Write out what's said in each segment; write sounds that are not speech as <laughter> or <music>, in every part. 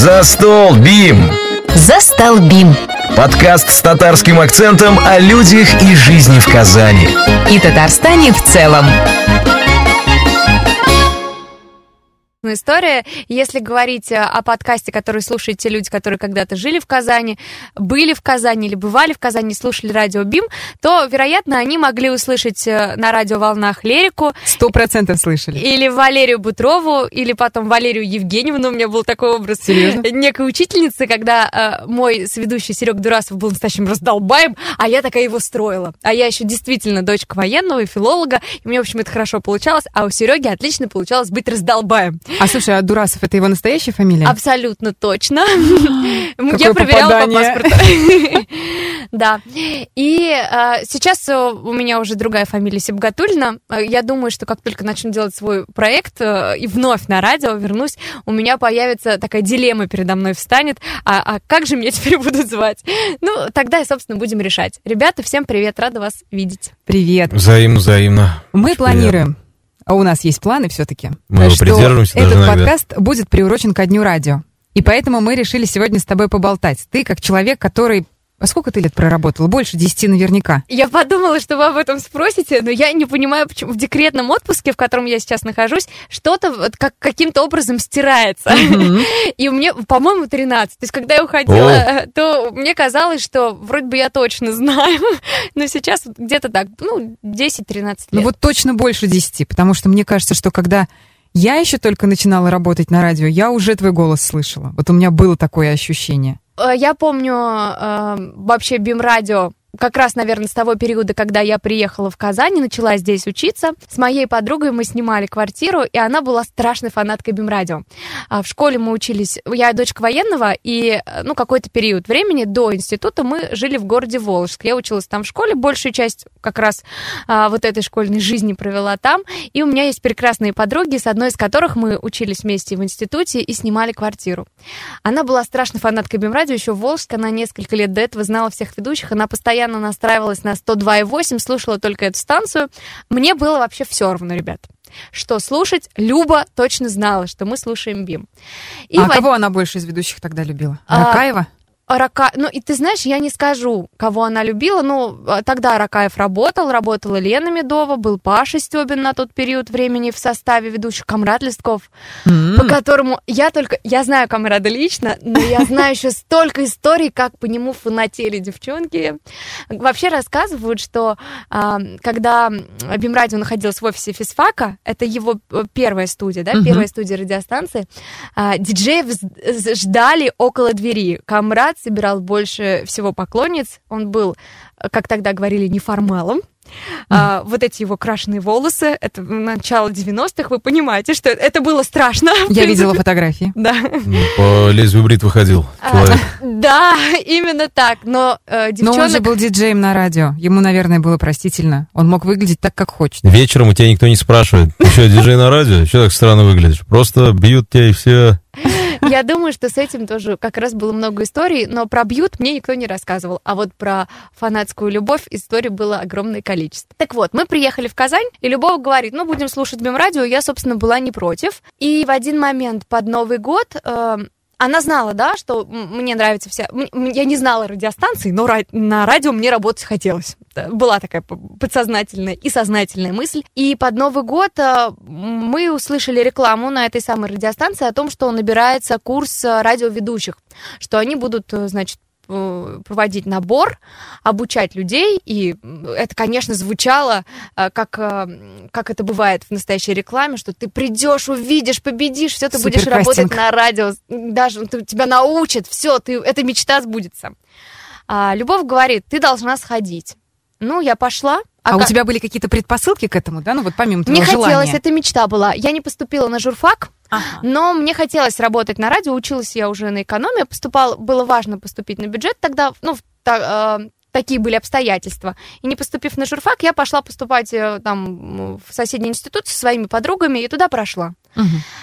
За стол, Бим! Застолбим. Подкаст с татарским акцентом о людях и жизни в Казани. И Татарстане в целом. Ну, история. Если говорить э, о подкасте, который слушают те люди, которые когда-то жили в Казани, были в Казани или бывали в Казани, слушали радио БИМ, то, вероятно, они могли услышать э, на радиоволнах Лерику. Сто процентов слышали. Или Валерию Бутрову, или потом Валерию Евгеньевну. У меня был такой образ Серьезно? <laughs> некой учительницы, когда э, мой сведущий Серег Дурасов был настоящим раздолбаем, а я такая его строила. А я еще действительно дочка военного и филолога, и мне, в общем, это хорошо получалось, а у Сереги отлично получалось быть раздолбаем. А слушай, а Дурасов это его настоящая фамилия? Абсолютно точно. <laughs> Я проверяла по паспорту. <laughs> Да. И э, сейчас э, у меня уже другая фамилия Сибгатульна. Я думаю, что как только начну делать свой проект э, и вновь на радио вернусь, у меня появится такая дилемма передо мной встанет. А, а как же меня <laughs> теперь будут звать? Ну, тогда и, собственно, будем решать. Ребята, всем привет, рада вас видеть. Привет. Взаимно, взаимно. Мы планируем, а у нас есть планы все-таки, Мы его придерживаемся даже этот иногда. подкаст будет приурочен ко Дню радио. И поэтому мы решили сегодня с тобой поболтать. Ты как человек, который... А сколько ты лет проработал? Больше десяти наверняка. Я подумала, что вы об этом спросите, но я не понимаю, почему в декретном отпуске, в котором я сейчас нахожусь, что-то вот как, каким-то образом стирается. <laughs> И мне, по-моему, 13. То есть, когда я уходила, э, то мне казалось, что вроде бы я точно знаю, <laughs> но сейчас где-то так, ну, 10-13 лет. Ну вот точно больше десяти, потому что мне кажется, что когда я еще только начинала работать на радио, я уже твой голос слышала. Вот у меня было такое ощущение. Э, Я помню э, вообще БИМ-радио как раз, наверное, с того периода, когда я приехала в Казань и начала здесь учиться. С моей подругой мы снимали квартиру, и она была страшной фанаткой БИМ-радио. А в школе мы учились... Я дочка военного, и, э, ну, какой-то период времени до института мы жили в городе Волжск. Я училась там в школе, большую часть как раз а, вот этой школьной жизни провела там. И у меня есть прекрасные подруги, с одной из которых мы учились вместе в институте и снимали квартиру. Она была страшной фанаткой БИМ-радио еще в Волжск. Она несколько лет до этого знала всех ведущих. Она постоянно настраивалась на 102,8, слушала только эту станцию. Мне было вообще все равно, ребят. Что слушать, Люба точно знала, что мы слушаем БИМ. И а в кого она больше из ведущих тогда любила? А, Ракаева? Рака... Ну, и ты знаешь, я не скажу, кого она любила. Ну, а, тогда Ракаев работал, работала Лена Медова, был Паша Стебин на тот период времени в составе ведущих Камрад Листков, по которому я только... Я знаю Камрада лично, но я знаю еще столько историй, как по нему фанатели девчонки. Вообще рассказывают, что а, когда Бимрадио находилось в офисе физфака, это его э, первая студия, да, Мгм. первая студия радиостанции, а, диджеев ждали около двери. Камрад собирал больше всего поклонниц. Он был, как тогда говорили, неформалом. А, вот эти его крашеные волосы, это начало 90-х, вы понимаете, что это было страшно. Я <laughs> видела фотографии. Да. Ну, По лезвию брит выходил А, человек. Да, именно так. Но э, Но он же девчонок... был диджеем на радио. Ему, наверное, было простительно. Он мог выглядеть так, как хочет. Вечером у тебя никто не спрашивает. Ты что, диджей на радио? Что так странно выглядишь? Просто бьют тебя и все. Я думаю, что с этим тоже как раз было много историй, но про бьют мне никто не рассказывал. А вот про фанатскую любовь историй было огромное количество. Так вот, мы приехали в Казань, и Любовь говорит, ну, будем слушать Бим радио. Я, собственно, была не против. И в один момент под Новый год э, она знала, да, что мне нравится вся... Я не знала радиостанции, но на радио мне работать хотелось. Да, Была такая подсознательная и сознательная мысль. И под Новый год э, мы услышали рекламу на этой самой радиостанции о том, что набирается курс э, радиоведущих, что они будут, э, значит, э, проводить набор, обучать людей, и это, конечно, звучало, э, как, э, как это бывает в настоящей рекламе, что ты придешь, увидишь, победишь, все, ты будешь работать на радио, даже ты- тебя научат, все, ты, эта мечта сбудется. А Любовь говорит, ты должна сходить. Ну, я пошла. А, у ка- тебя были какие-то предпосылки к этому, да? Ну вот помимо Не твоего хотелось, желания. это мечта была. Я не поступила на журфак, Ага. но мне хотелось работать на радио, училась я уже на экономии, поступала, было важно поступить на бюджет тогда, ну, в та- э, такие были обстоятельства. И не поступив на журфак, я пошла поступать э, там в соседний институт со своими подругами и туда прошла.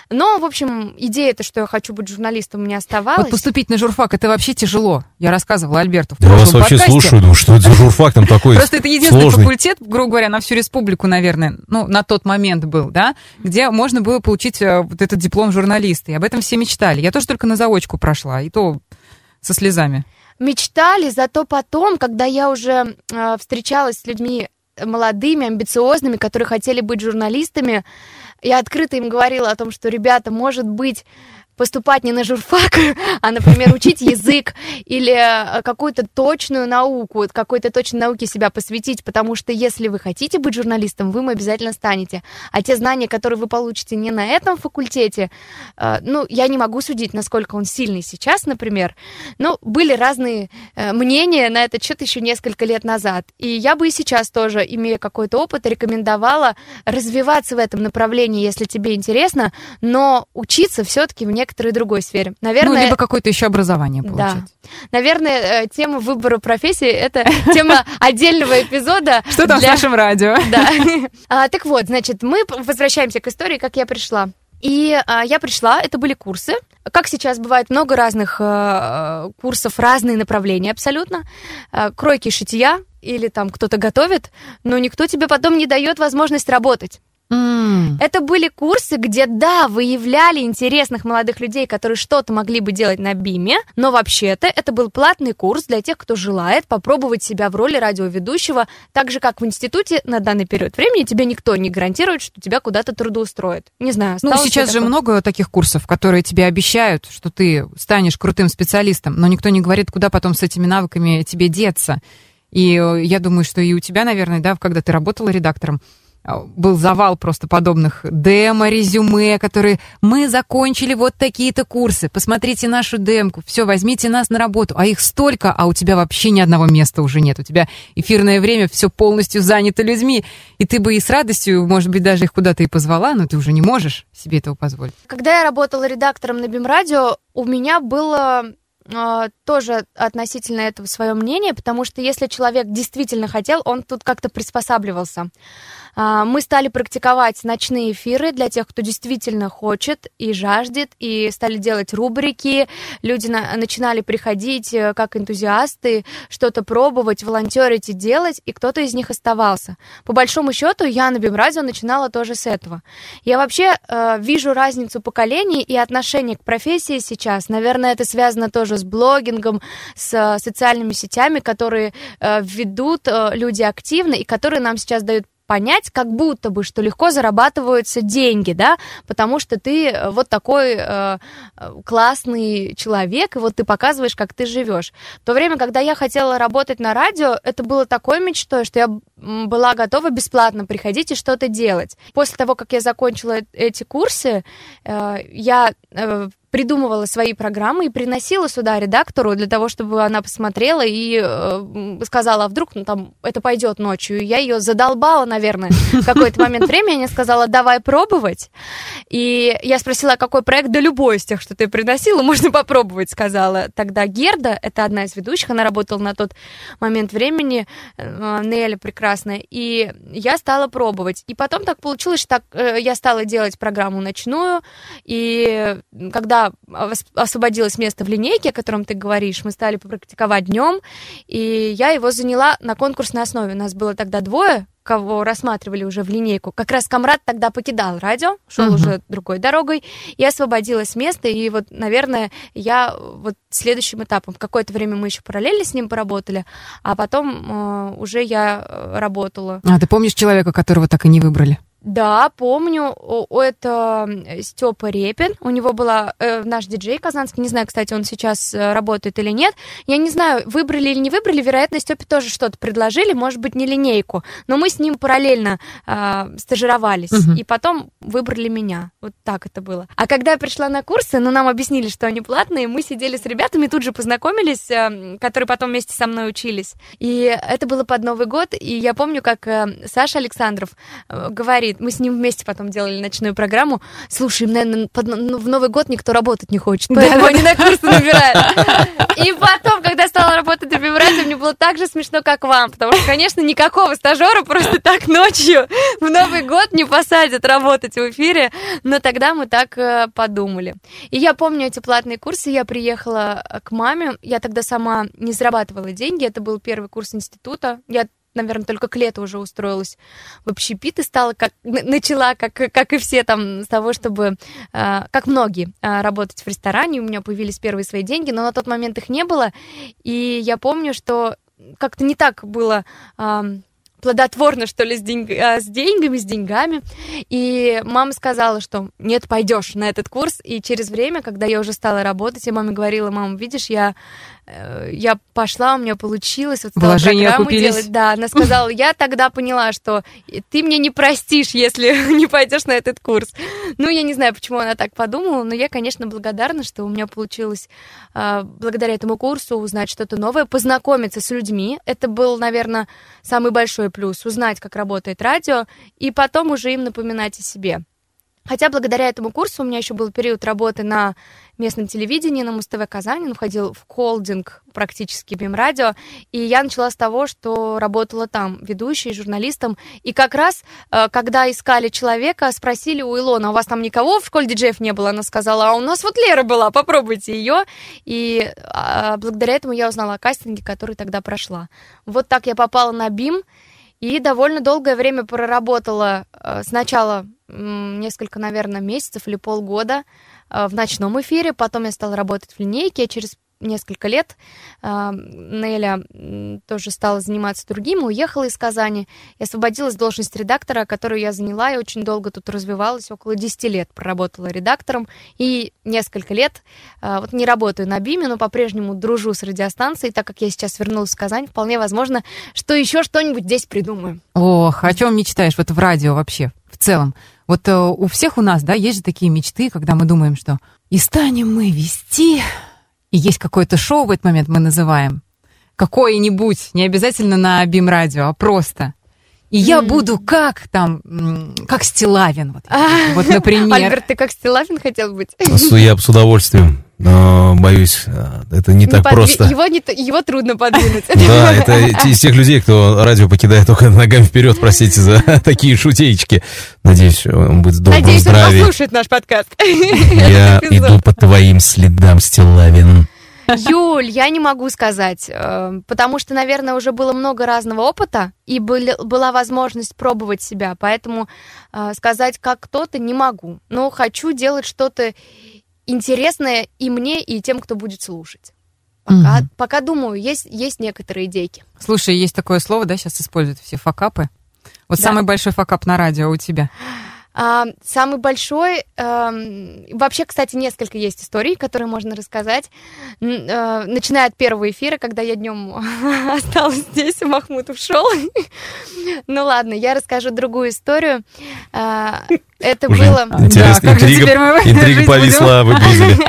Но, в общем, идея то, что я хочу быть журналистом, у меня оставалась. Вот поступить на журфак, это вообще тяжело. Я рассказывала Альберту в Я вас вообще подкасте. слушаю, думаю, что это за журфак там такой Просто это единственный сложный. факультет, грубо говоря, на всю республику, наверное, ну, на тот момент был, да, где можно было получить э, вот этот диплом журналиста. И об этом все мечтали. Я тоже только на заочку прошла, и то со слезами. Мечтали, зато потом, когда я уже э, встречалась с людьми молодыми, амбициозными, которые хотели быть журналистами, я открыто им говорила о том, что, ребята, может быть, поступать не на журфак, <laughs> а, например, учить язык или э, какую-то точную науку, вот какой-то точной науке себя посвятить, потому что если вы хотите быть журналистом, вы им обязательно станете. А те знания, которые вы получите не на этом факультете, э, ну, я не могу судить, насколько он сильный сейчас, например, но были разные э, мнения на этот счет еще несколько лет назад. И я бы и сейчас тоже, имея какой-то опыт, рекомендовала развиваться в этом направлении, если тебе интересно, но учиться все-таки в некоторой другой сфере. Наверное, Ну, либо какое-то еще образование да. получать. Наверное, э, тема выбора профессии это <laughs> тема отдельного эпизода. <laughs> Что там с нашим радио? <laughs> Да. А, так вот, значит, мы возвращаемся к истории, как я пришла. И а, я пришла, это были курсы. Как сейчас бывает, много разных э, курсов, разные направления абсолютно. Э, кройки, шитья или там кто-то готовит, но никто тебе потом не дает возможность работать. Это были курсы, где, да, выявляли интересных молодых людей, которые что-то могли бы делать на БИМе, но вообще-то это был платный курс для тех, кто желает попробовать себя в роли радиоведущего, так же, как в институте на данный период времени тебе никто не гарантирует, что тебя куда-то трудоустроит. Не знаю, Ну, сейчас же такое? много таких курсов, которые тебе обещают, что ты станешь крутым специалистом, но никто не говорит, куда потом с этими навыками тебе деться. И э, я думаю, что и у тебя, наверное, да, когда ты работала редактором, был завал просто подобных демо, резюме, которые мы закончили вот такие-то курсы, посмотрите нашу демку, все, возьмите нас на работу, а их столько, а у тебя вообще ни одного места уже нет, у тебя эфирное время все полностью занято людьми, и ты бы и с радостью, может быть, даже их куда-то и позвала, но ты уже не можешь себе этого позволить. Когда я работала редактором на БИМ-радио, у меня было а, тоже относительно этого свое мнение, потому что если человек действительно хотел, он тут как-то приспосабливался. А, Мы стали практиковать ночные эфиры для тех, кто действительно хочет и жаждет, и стали делать рубрики. Люди на- начинали приходить э, как энтузиасты, что-то пробовать, волонтерить и делать, и кто-то из них оставался. По большому счету, я на Бимрадио начинала тоже с этого. Я вообще э, вижу разницу поколений и отношения к профессии сейчас. Наверное, это связано тоже с блогингом, с э, социальными сетями, которые э, ведут э, люди активно и которые нам сейчас дают понять, как будто бы, что легко зарабатываются деньги, да, потому что ты вот такой э, классный человек, и вот ты показываешь, как ты живешь. В то время, когда я хотела работать на радио, это было такой мечтой, что я была готова бесплатно приходить и что-то делать. После того, как я закончила эти курсы, э, я э, придумывала свои программы и приносила сюда редактору для того, чтобы она посмотрела и э, сказала, а вдруг ну, там это пойдет ночью. Я ее задолбала, наверное, в какой-то момент времени. Она сказала, давай пробовать. И я спросила, а какой проект? Да любой из тех, что ты приносила, можно попробовать, сказала. Тогда Герда, это одна из ведущих, она работала на тот момент времени, э, Неля прекрасная, и я стала пробовать. И потом так получилось, что так, э, я стала делать программу ночную, и когда ос- освободилось место в линейке, о котором ты говоришь, мы стали практиковать днем, и я его заняла на конкурсной основе. У нас было тогда двое, кого рассматривали уже в линейку. Как раз Камрад тогда покидал радио, шел Мгм. уже другой дорогой, и освободилось место, и вот, наверное, я вот следующим этапом, какое-то время мы еще параллельно с ним поработали, а потом э, уже я э, работала. А ты помнишь человека, которого так и не выбрали? Да, помню, это Степа Репин, у него была э, наш диджей казанский, не знаю, кстати, он сейчас э, работает или нет, я не знаю, выбрали или не выбрали, вероятно, Степе тоже что-то предложили, может быть, не линейку, но мы с ним параллельно э, стажировались, Мгм. и потом выбрали меня, вот так это было. А когда я пришла на курсы, ну, нам объяснили, что они платные, мы сидели с ребятами, тут же познакомились, э, которые потом вместе со мной учились, и это было под Новый год, и я помню, как э, Саша Александров э, говорит, мы с ним вместе потом делали ночную программу. Слушай, наверное, под- ну, в Новый год никто работать не хочет, поэтому они на курсы набирают. <laughs> И потом, когда стала работать Бимрадио, мне было так же смешно, как вам, потому что, конечно, никакого стажера просто так ночью в Новый год не посадят работать в эфире, но тогда мы так э, подумали. И я помню эти платные курсы, я приехала э, к маме, я тогда сама не зарабатывала деньги, это был первый курс института, я наверное, только к лету уже устроилась в общепит и стала как начала, как, как и все там, с того, чтобы, э, как многие, э, работать в ресторане. У меня появились первые свои деньги, но на тот момент их не было. И я помню, что как-то не так было плодотворно, что ли, с, деньг- а, с деньгами, с деньгами. И мама сказала, что нет, пойдешь на этот курс. И через время, когда я уже стала работать, я маме говорила, мама, видишь, я, я пошла, у меня получилось, вот стала Вложения программу окупились. делать. Да, она сказала, я тогда поняла, что ты мне не простишь, если <laughs> не пойдешь на этот курс. Ну, я не знаю, почему она так подумала, но я, конечно, благодарна, что у меня получилось а, благодаря этому курсу узнать что-то новое, познакомиться с людьми. Это был, наверное, самый большой плюс, узнать, как работает радио, и потом уже им напоминать о себе. Хотя благодаря этому курсу у меня еще был период работы на местном телевидении, на Муз-ТВ Казани, он входил в холдинг практически Бимрадио, и я начала с того, что работала там ведущей, журналистом, и как раз, э, когда искали человека, спросили у Илона, «А у вас там никого в школе диджеев не было? Она сказала, а у нас вот Лера была, попробуйте ее, и а, благодаря этому я узнала о кастинге, который тогда прошла. Вот так я попала на БИМ, и довольно долгое время проработала э, сначала несколько, наверное, месяцев или полгода в ночном эфире, потом я стала работать в линейке, а через несколько лет э, Неля тоже стала заниматься другим, уехала из Казани и освободилась с должности редактора, которую я заняла. И очень долго тут развивалась, около 10 лет проработала редактором, и несколько лет э, вот не работаю на БИМе, но по-прежнему дружу с радиостанцией, так как я сейчас вернулась в Казань, вполне возможно, что еще что-нибудь здесь придумаю. Ох, о чем мечтаешь? Вот в радио вообще, целом? Вот э, у всех у нас, да, есть же такие мечты, когда мы думаем, что и станем мы вести, и есть какое-то шоу в этот момент мы называем, какое-нибудь, не обязательно на Бим Радио, а просто. И я буду как там, как Стилавин, вот, <laughs> вот, например. Альберт, ты как Стилавин хотел быть? Я бы с удовольствием, но боюсь, э, это не так подви- просто. Его, не его трудно подвинуть. Да, <laughs> это из тех людей, кто радио покидает только ногами вперед, простите за <laughs> такие шутеечки. Надеюсь, он будет в добром Надеюсь, он послушает наш подкаст. <laughs> Я иду по твоим следам, Стилавин. Юль, я не могу сказать, э, потому что, наверное, уже было много разного опыта, и были- была возможность пробовать себя, поэтому э, сказать как кто-то не могу. Но хочу делать что-то интересное и мне, и тем, кто будет слушать. Пока, Мгм. пока думаю, есть, есть некоторые идейки. Слушай, есть такое слово, да, сейчас используют все факапы. Вот Да. самый большой факап на радио у тебя. Самый большой, вообще, кстати, несколько есть историй, которые можно рассказать. Э, начиная от первого эфира, когда я днем <laughs> осталась здесь, Махмуд ушел. <laughs> Ну ладно, я расскажу другую историю. А, Это Уже было... Интересно, Да, интрига, интрига <laughs> повисла в эпизоде.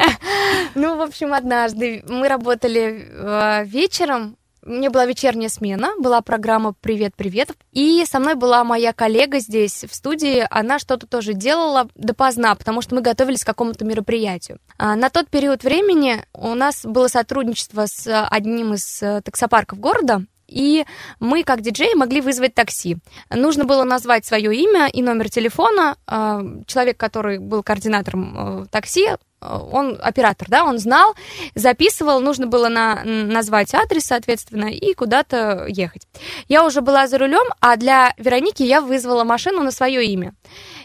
Ну, в общем, однажды мы работали э, вечером. У была вечерняя смена, была программа «Привет, привет». И со мной была моя коллега здесь, в студии. Она что-то тоже делала допоздна, потому что мы готовились к какому-то мероприятию. А на тот период времени у нас было сотрудничество с одним из э, таксопарков города, и мы, как диджеи, могли вызвать такси. Нужно было назвать свое имя и номер телефона. А, Человек, который был координатором э, такси, он оператор, да, он знал, записывал, нужно было на, назвать адрес, соответственно, и куда-то ехать. Я уже была за рулем, а для Вероники я вызвала машину на свое имя.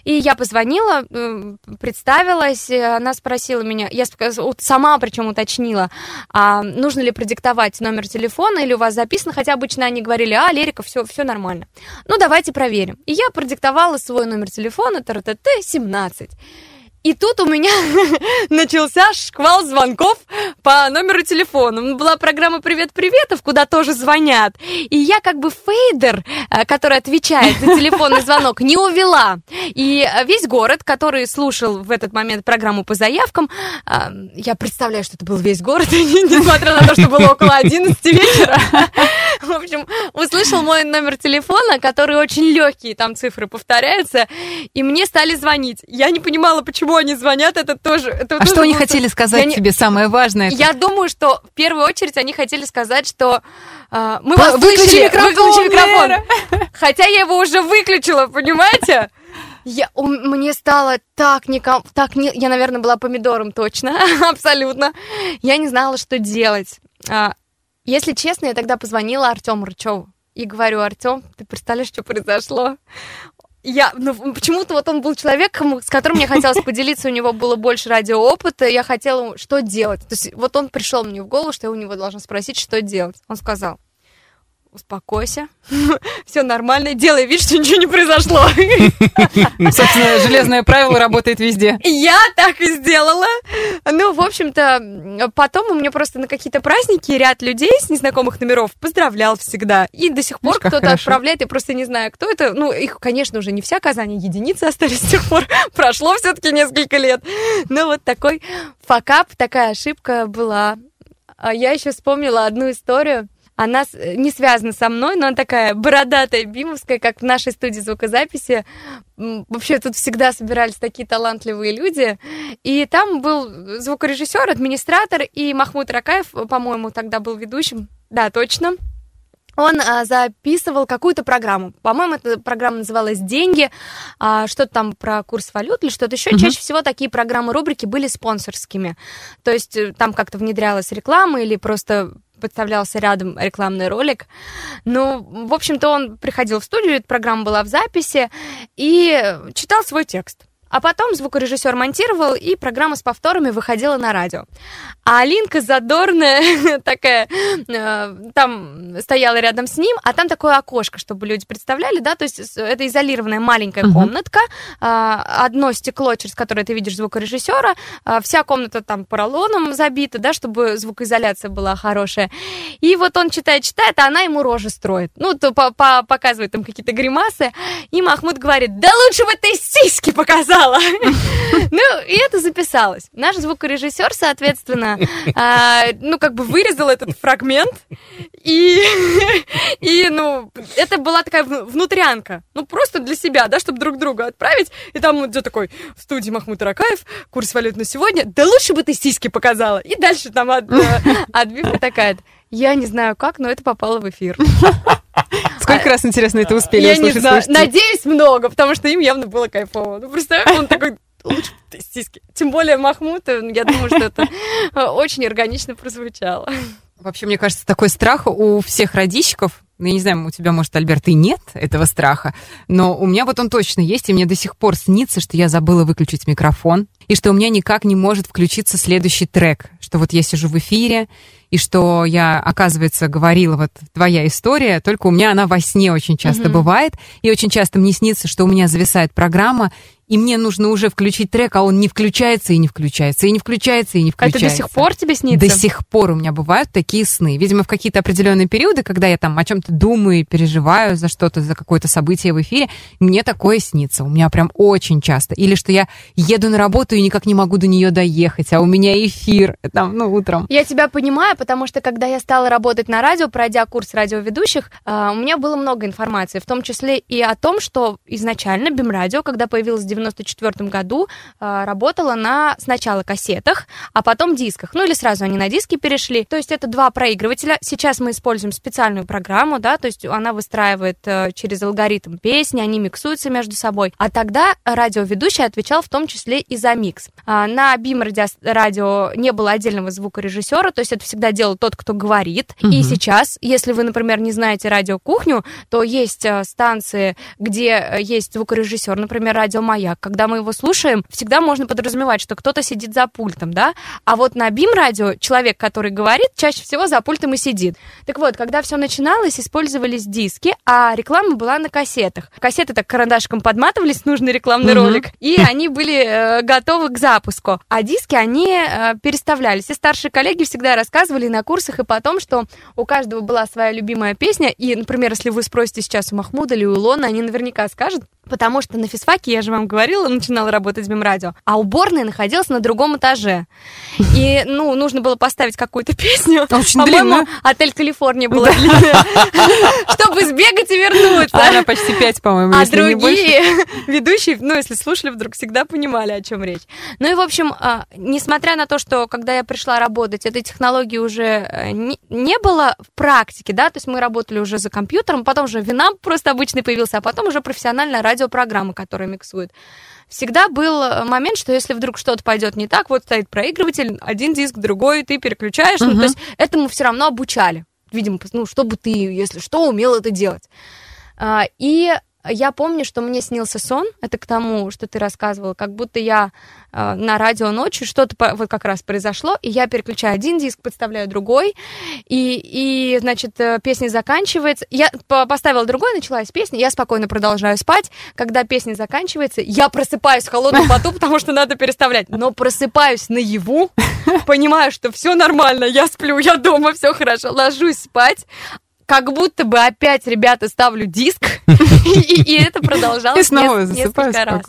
И я позвонила, э, представилась, э, она спросила меня, я сама причем уточнила, а нужно ли продиктовать номер телефона или у вас записано, хотя обычно они говорили, а, Лерика, все, все нормально. Ну, давайте проверим. И я продиктовала свой номер телефона, ТРТТ 17. И тут у меня <laughs> начался шквал звонков по номеру телефона. Ну, Была программа «Привет-приветов», куда тоже звонят. И я как бы фейдер, э, который отвечает за телефонный звонок, не увела. И э, весь город, который слушал в этот момент программу по заявкам, я представляю, что это был весь город, <laughs> несмотря на то, что было около 11 вечера, <laughs> В общем, услышал мой номер телефона, который очень легкий, там цифры повторяются, и мне стали звонить. Я не понимала, почему они звонят, это тоже... Это А тоже что они был- хотели сказать Я не- тебе самое важное? Я думаю, что в первую очередь они хотели сказать, что э, мы По- вас выключи слышали, микрофон, выключи микрофон. Лера. <laughs> Хотя я его уже выключила, понимаете? Я, у- мне стало так неком... Так не, я, наверное, была помидором точно, <laughs> абсолютно. Я не знала, что делать. А, если честно, я тогда позвонила Артему Рычеву и говорю, Артем, ты представляешь, что произошло? Я, ну, почему-то вот он был человеком, с которым мне хотелось <laughs> поделиться, у него было больше радиоопыта, я хотела, что делать. То есть вот он пришел мне в голову, что я у него должна спросить, что делать. Он сказал, успокойся, <laughs> все нормально, делай вид, что ничего не произошло. Собственно, железное правило работает везде. Я так и сделала. Ну, в общем-то, потом у меня просто на какие-то праздники ряд людей с незнакомых номеров поздравлял всегда. И до сих пор кто-то отправляет, я просто не знаю, кто это. Ну, их, конечно, уже не вся Казань, а единицы остались с тех пор. <laughs> Прошло все-таки несколько лет. Но вот такой факап, такая ошибка была. А я еще вспомнила одну историю. Она с- не связана со мной, но она такая бородатая, бимовская, как в нашей студии звукозаписи. Вообще тут всегда собирались такие талантливые люди. И там был звукорежиссер, администратор, и Махмуд Ракаев, по-моему, тогда был ведущим. Да, точно. Он а, записывал какую-то программу. По-моему, эта программа называлась «Деньги», а, что-то там про курс валют или что-то еще. Мгм. Чаще всего такие программы, рубрики были спонсорскими. То есть э, там как-то внедрялась реклама или просто подставлялся рядом рекламный ролик. Ну, в общем-то, он приходил в студию, эта программа была в записи, и читал свой текст. А потом звукорежиссер монтировал, и программа с повторами выходила на радио. А Алинка задорная <laughs> такая, э, там стояла рядом с ним, а там такое окошко, чтобы люди представляли, да, то есть это изолированная маленькая Мгм. комнатка, а, одно стекло, через которое ты видишь звукорежиссера, а, вся комната там поролоном забита, да, чтобы звукоизоляция была хорошая. И вот он читает, читает, а она ему рожи строит. Ну, то по- по- показывает там какие-то гримасы. И Махмуд говорит, да лучше бы ты сиськи показала. <laughs> Ну, и это записалось. Наш звукорежиссер, соответственно, а, ну, как бы вырезал этот фрагмент. И, <laughs> и, ну, это была такая вну- внутрянка. Ну, просто для себя, да, чтобы друг друга отправить. И там вот идет такой в студии Махмуд Ракаев, курс валют на сегодня. Да лучше бы ты сиськи показала. И дальше там от, э, отбивка такая. Я не знаю как, но это попало в эфир. <laughs> Сколько раз, интересно, это успели Я не знаю. Надеюсь, много, потому что им явно было кайфово. Ну, представь, он такой, лучше сиськи. Тем более Махмуд, э, я думаю, что это э, очень органично прозвучало. Вообще, мне кажется, такой страх у всех радищиков. Ну, я не знаю, у тебя, может, Альберт, и нет этого страха, но у меня вот он точно есть, и мне до сих пор снится, что я забыла выключить микрофон, и что у меня никак не может включиться следующий трек, что вот я сижу в эфире, и что я, оказывается, говорила, вот твоя история, только у меня она во сне очень часто Мгм. бывает, и очень часто мне снится, что у меня зависает программа, и мне нужно уже включить трек, а он не включается и не включается, и не включается и не включается. это до сих пор тебе снится? До сих пор у меня бывают такие сны. Видимо, в какие-то определенные периоды, когда я там о чем-то думаю и переживаю за что-то, за какое-то событие в эфире, мне такое снится. У меня прям очень часто. Или что я еду на работу и никак не могу до нее доехать, а у меня эфир там, ну, утром. Я тебя понимаю, потому что когда я стала работать на радио, пройдя курс радиоведущих, а, у меня было много информации, в том числе и о том, что изначально БИМ-радио, когда появилось в 94 году, а, работала на сначала кассетах, а потом дисках. Ну или сразу они на диски перешли. То есть это два проигрывателя. Сейчас мы используем специальную программу, да, то есть она выстраивает э, через алгоритм песни, они миксуются между собой. А тогда радиоведущий отвечал в том числе и за микс. А, На БИМ радио, радио не было отдельного звукорежиссера, то есть это всегда делал тот, кто говорит. И Мгм. сейчас, если вы, например, не знаете радиокухню, то есть э, станции, где э, есть звукорежиссер, например, радио Маяк. Когда мы его слушаем, всегда можно подразумевать, что кто-то сидит за пультом, да? А вот на БИМ радио человек, который говорит, чаще всего за пультом и сидит. Так вот, когда все начиналось, использовались диски, а реклама была на кассетах. Кассеты так карандашиком подматывались, нужный рекламный Мгм. ролик, и они были э, готовы к запуску. А диски, они э, переставлялись. И старшие коллеги всегда рассказывали на курсах, и потом, что у каждого была своя любимая песня. И, например, если вы спросите сейчас у Махмуда или у Илона, они наверняка скажут, Потому что на физфаке, я же вам говорила, начинала работать в Мемрадио, а уборная находилась на другом этаже. И, ну, нужно было поставить какую-то <laughs> песню. Очень По-моему, отель Калифорния была. <laughs> Чтобы сбегать и вернуться. Она почти пять, по-моему, А другие <laughs> ведущие, ну, если слушали, вдруг всегда понимали, о чем речь. Ну и, в общем, а, несмотря на то, что когда я пришла работать, этой технологии уже э, не, было в практике, да, то есть мы работали уже за компьютером, потом уже Винамп просто обычный появился, а потом уже профессиональная радиопрограмма, которая миксует. Всегда был э, момент, что если вдруг что-то пойдет не так, вот стоит проигрыватель, один диск, другой, ты переключаешь, ну, Мгм. то есть этому все равно обучали. Видимо, ну, чтобы ты, если что, умел это делать. А, И я помню, что мне снился сон, это к тому, что ты рассказывала, как будто я э, на радио ночью, что-то по- вот как раз произошло, и я переключаю один диск, подставляю другой, и, и значит, э, песня заканчивается. Я по- поставила другой, началась песня, я спокойно продолжаю спать. Когда песня заканчивается, я просыпаюсь в холодном поту, <laughs> потому что надо переставлять. Но просыпаюсь наяву, понимаю, что все нормально, я сплю, я дома, все хорошо, ложусь спать, как будто бы опять, ребята, ставлю диск, <laughs> и, это продолжалось несколько раз.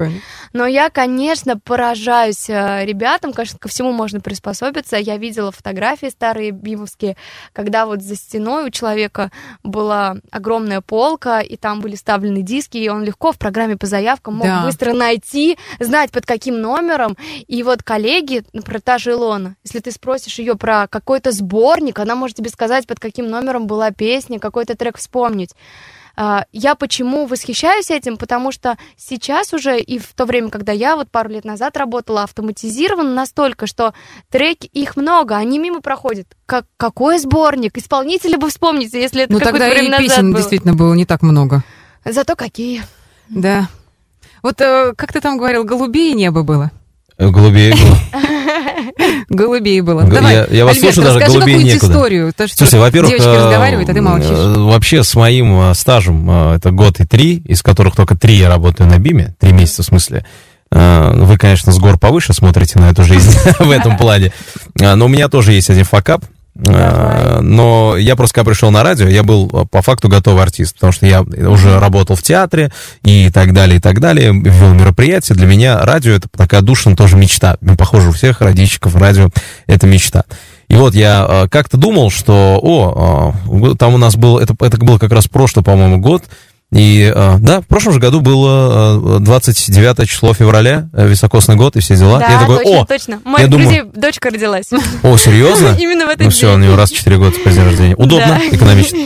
Но я, конечно, поражаюсь э, ребятам, конечно, ко всему можно приспособиться. Я видела фотографии старые бимовские, когда вот за стеной у человека была огромная полка, и там были ставлены диски, и он легко в программе по заявкам мог Да. быстро найти, знать под каким номером. И вот коллеги, например, та же Илона, если ты спросишь ее про какой-то сборник, она может тебе сказать, под каким номером была песня, какой-то трек вспомнить. А, Я почему восхищаюсь этим? Потому что сейчас уже и в то время, когда я вот пару лет назад работала, автоматизировано настолько, что треки, их много, они мимо проходят. Как, какой сборник? Исполнителя бы вспомните, если это Ну какое-то тогда и время назад песен было. действительно было не так много. Зато какие. Да. Вот э, как ты там говорил, голубее небо было. Голубей было. <laughs> Голубее было. Давай, я- я вас Альберт, слушаю, даже какую-нибудь некуда. историю. То, что Слушайте, во-первых, девочки э, разговаривают, а ты молчишь. э, Вообще с моим э, стажем, это год и три, из которых только три я работаю на БИМе, три месяца в смысле. Вы, конечно, с гор повыше смотрите на эту жизнь <laughs> в этом плане. Но у меня тоже есть один факап. Э, Но я просто когда пришел на радио, я был э, по факту готовый артист, потому что я уже работал в театре и так далее, и так далее, вел мероприятия. Для меня радио это такая душная тоже мечта. Похоже, у всех радищиков радио это мечта. И вот я э, как-то думал, что, о, э, там у нас был, это, это был как раз прошлый, по-моему, год, и э, да, в прошлом же году было э, 29 число февраля, э, високосный год и все дела. Да, я такой, точно, о, точно. У моих я думаю- дочка родилась. о, серьезно? <laughs> Именно в этот Ну все, день. у него раз в 4 года теперь день рождения. Удобно, Да. экономично.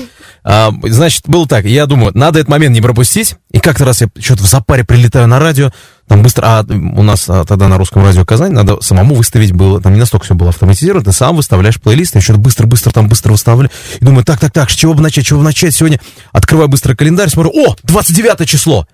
А, значит, было так, я думаю, надо этот момент не пропустить, и как-то раз я что-то в запаре прилетаю на радио, там быстро, а у нас а, тогда на русском радио Казань надо самому выставить было, там не настолько все было автоматизировано, ты сам выставляешь плейлист, я что-то быстро-быстро там быстро выставляю, и думаю, так-так-так, с чего бы начать, с чего бы начать сегодня, открываю быстро календарь, смотрю, о, 29 число,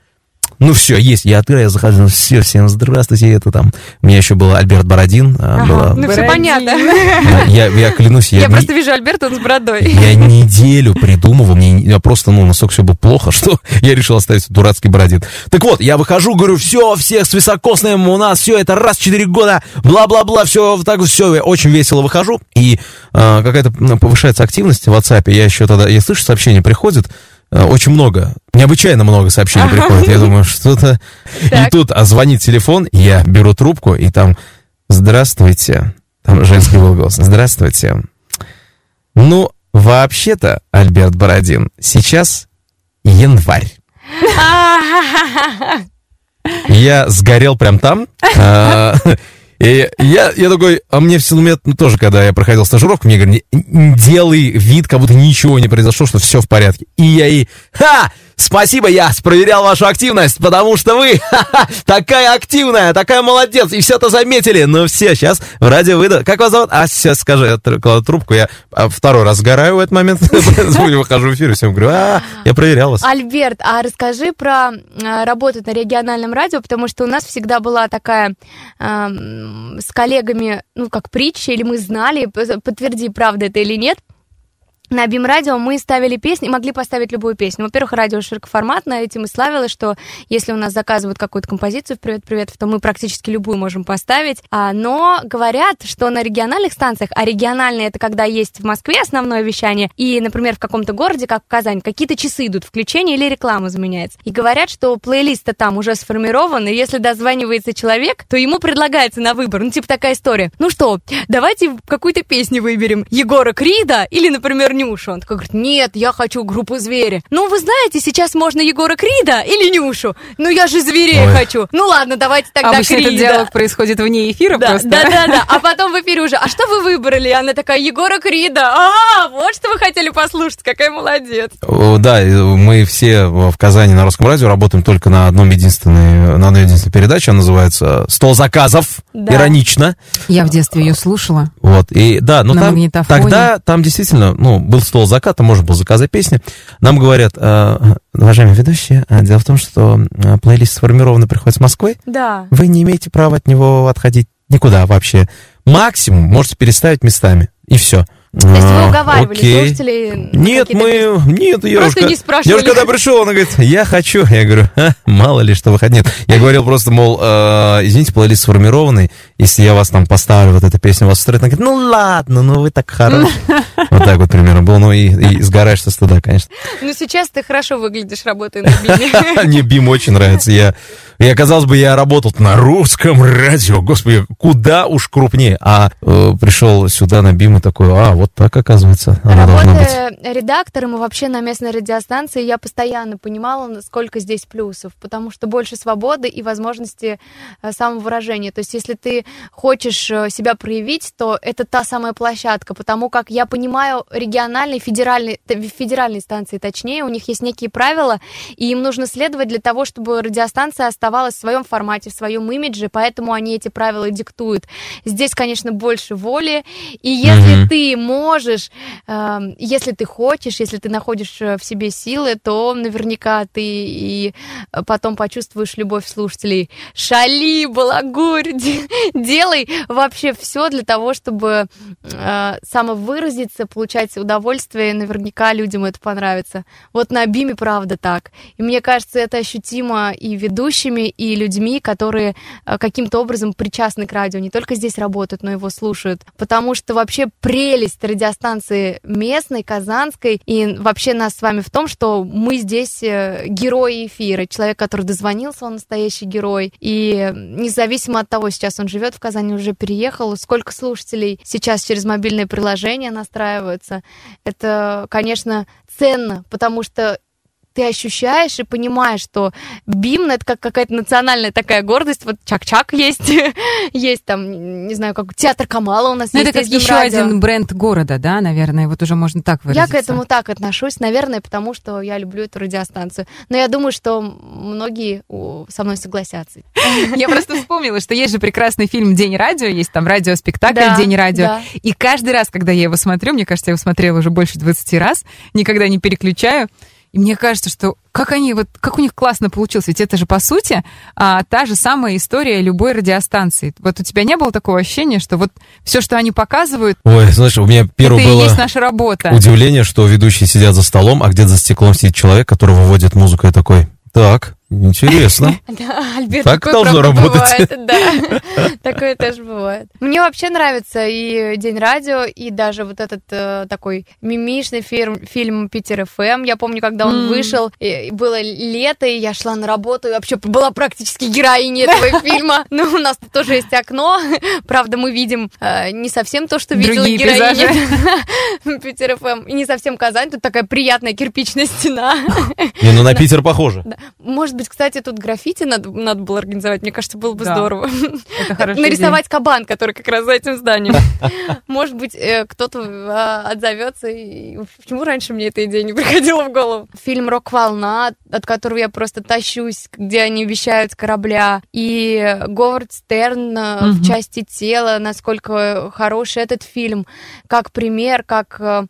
ну все, есть. Я открываю, я захожу, все, всем здравствуйте, это там. У меня еще был Альберт Бородин. а, Ага, была- Ну, все Бородин. понятно. а, я, я клянусь, я, Я не- просто вижу Альберта, он с бородой. я неделю придумывал, мне я просто, ну, настолько все было плохо, <laughs> что я решил оставить дурацкий Бородин. Так вот, я выхожу, говорю, все, всех с високосным у нас, все, это раз в 4 года, бла-бла-бла, все, так все, я очень весело выхожу, и а, какая-то ну, повышается активность в WhatsApp, я еще тогда, я слышу, сообщения приходят, а, очень много, необычайно много сообщений приходит. Я думаю, что-то... И тут а, звонит телефон, я беру трубку, и там «Здравствуйте». Там женский был голос. «Здравствуйте». Ну, вообще-то, Альберт Бородин, сейчас январь. <laughs> Я сгорел прям там. <laughs> И я, я такой, а мне все, ну, мне ну, тоже, когда я проходил стажировку, мне говорят, «Не- не делай вид, как будто ничего не произошло, что все в порядке. И я и, ха, спасибо, я проверял вашу активность, потому что вы <laughs> ха-ха, такая активная, такая молодец, и все это заметили. Ну все, сейчас в радио выйду. Как вас зовут? А сейчас скажи, я кладу трубку, я а, второй раз сгораю в этот момент, <laughs> выхожу в эфир, и всем говорю, а, я проверял вас. Альберт, а расскажи про э, работу на региональном радио, потому что у нас всегда была такая эм, с коллегами, ну, как притча, или мы знали, подтверди, правда это или нет, на Бим Радио мы ставили песни, могли поставить любую песню. Во-первых, радио широкоформатно, этим и славилось, что если у нас заказывают какую-то композицию в «Привет-привет», то мы практически любую можем поставить. А, но говорят, что на региональных станциях, а региональные это когда есть в Москве основное вещание, и, например, в каком-то городе, как Казань, какие-то часы идут, включение или реклама заменяется. И говорят, что плейлист там уже сформирован, и если дозванивается человек, то ему предлагается на выбор, ну, типа такая история. Ну что, давайте какую-то песню выберем. Егора Крида или, например, Нюшу. Он такой говорит, нет, я хочу группу «Звери». Ну, вы знаете, сейчас можно Егора Крида или Нюшу. Ну, я же зверей Ой. хочу. Ну, ладно, давайте тогда Обычно Крида. этот диалог происходит вне эфира Да, просто. да, да, да. А потом в эфире уже, а что вы выбрали? И она такая, Егора Крида. А, вот что вы хотели послушать, какая молодец. Да, мы все в Казани на русском радио работаем только на одном единственной, на одной единственной передаче, она называется «Стол заказов», Да. иронично. Я в детстве ее слушала. Вот, и да, но На там, магнитофоне. тогда там действительно, ну, был стол заката, можно было заказать песни. Нам говорят, э, уважаемые ведущие, э, дело в том, что э, плейлист сформированный приходит с Москвы, Да. вы не имеете права от него отходить никуда вообще. Максимум можете переставить местами, и все. То есть вы уговаривали слушателей? на Нет, мы... Нет, я Просто уж, не я спрашивали. уж когда пришел, он говорит, я хочу. Я говорю, «Ха, мало ли, что выходить. Нет, я говорил просто, мол, э, извините, плейлист сформированный, если я вас там поставлю, вот эта песня вас устроит. Она говорит, ну ладно, ну вы так хорош. <laughs> Вот так вот примерно было. Ну и, и сгораешь со стыда, конечно. Ну, сейчас ты хорошо выглядишь, работая на биме. <laughs> Мне Бим очень нравится. Я, я, казалось бы, я работал на русском радио. Господи, куда уж крупнее. А э, пришел сюда на Бим и такой, а, вот так оказывается. Быть. Работая редактором и вообще на местной радиостанции, я постоянно понимала, насколько здесь плюсов, потому что больше свободы и возможности э, самовыражения. То есть, если ты хочешь э, себя проявить, то это та самая площадка, потому как я понимаю региональные, федеральные, федеральные станции, точнее, у них есть некие правила, и им нужно следовать для того, чтобы радиостанция оставалась в своем формате, в своем имидже, поэтому они эти правила диктуют. Здесь, конечно, больше воли, и если Мгм. ты можешь, эм, если ты хочешь, если ты находишь э, в себе силы, то наверняка ты и э, потом почувствуешь любовь слушателей. Шали, балагурь, <laughs> де- делай вообще все для того, чтобы э, самовыразиться, получать удовольствие, и наверняка людям это понравится. Вот на Биме правда так. И мне кажется, это ощутимо и ведущими, и людьми, которые э, каким-то образом причастны к радио, не только здесь работают, но его слушают. Потому что вообще прелесть радиостанции местной, казанской, и вообще нас с вами в том, что мы здесь э, герои эфира. Человек, который дозвонился, он настоящий герой. И независимо от того, сейчас он живет в Казани, уже переехал, сколько слушателей сейчас через мобильное приложение настраиваются, это, конечно, ценно, потому что ты ощущаешь и понимаешь, что БИМ ну, это как какая-то национальная такая гордость. Вот Чак-Чак есть, <laughs> есть там, не знаю, как театр Камала у нас Ну, есть. это как есть еще один бренд города, да, наверное, вот уже можно так Я выразиться. к этому так отношусь, наверное, потому что я люблю эту радиостанцию. Но я думаю, что многие со мной согласятся. <laughs> Я просто вспомнила, что есть же прекрасный фильм «День радио», есть там радиоспектакль Да, «День радио». да. И каждый раз, когда я его смотрю, мне кажется, я его смотрела уже больше 20 раз, никогда не переключаю, и мне кажется, что как они, вот, как у них классно получилось, ведь это же, по сути, а, та же самая история любой радиостанции. Вот у тебя не было такого ощущения, что вот все, что они показывают, Ой, знаешь, у меня первое это и было есть наша работа. удивление, что ведущие сидят за столом, а где-то за стеклом сидит человек, который выводит музыку. Я такой, так, интересно. <laughs> Да, Альберт, Так должно работать. бывает, <laughs> да. Такое тоже бывает. Мне вообще нравится и День радио, и даже вот этот э, такой мимишный фильм, фильм Питер ФМ. Я помню, когда он М. вышел, и было лето, и я шла на работу, и вообще была практически героиней этого <laughs> фильма. Ну, у нас тут тоже есть окно. Правда, мы видим э, не совсем то, что видела Другие героиня Питер ФМ. И не совсем Казань, тут такая приятная кирпичная стена. Не, ну на Питер похоже. Может быть, кстати, тут граффити надо, надо было организовать. Мне кажется, было бы Да. здорово. Это Нарисовать кабан, который как раз за этим зданием. Может быть, э, кто-то а, отзовется. Почему раньше мне эта идея не приходила в голову? Фильм «Рок-волна», от которого я просто тащусь, где они вещают с корабля. И Говард Стерн э, в части тела, насколько хороший этот фильм. Как пример, как э,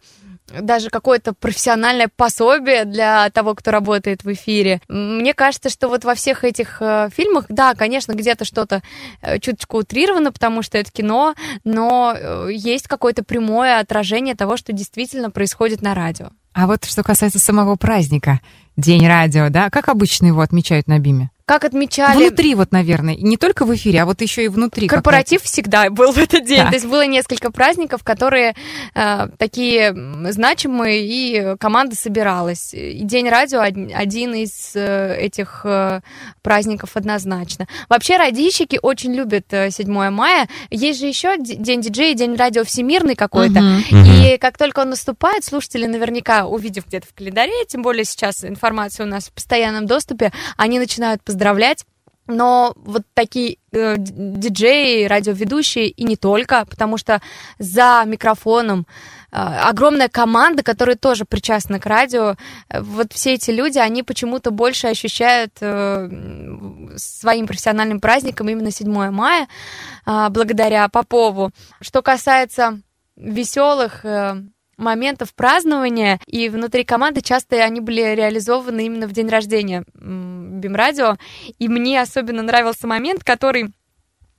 даже какое-то профессиональное пособие для того, кто работает в эфире. Мне кажется, что вот во всех этих э, фильмах, да, конечно, где-то что-то э, чуточку утрировано, потому что это кино, но э, есть какое-то прямое отражение того, что действительно происходит на радио. А вот что касается самого праздника, День радио, да, как обычно его отмечают на БИМе? Как отмечали... Внутри вот, наверное, не только в эфире, а вот еще и внутри. Корпоратив всегда был в этот день. Да. То есть было несколько праздников, которые э, такие значимые, и команда собиралась. И День радио од- один из э, этих э, праздников однозначно. Вообще радищики очень любят э, 7 мая. Есть же еще День диджея, День радио всемирный какой-то. Мгм. И как только он наступает, слушатели наверняка, увидев где-то в календаре, тем более сейчас информация у нас в постоянном доступе, они начинают поздравлять. Но вот такие э, диджеи, радиоведущие и не только, потому что за микрофоном э, огромная команда, которая тоже причастна к радио. Э, Вот все эти люди, они почему-то больше ощущают э, своим профессиональным праздником именно 7 мая, а, благодаря Попову. Что касается веселых э, моментов празднования, и внутри команды часто они были реализованы именно в день рождения Бимрадио. И мне особенно нравился момент, который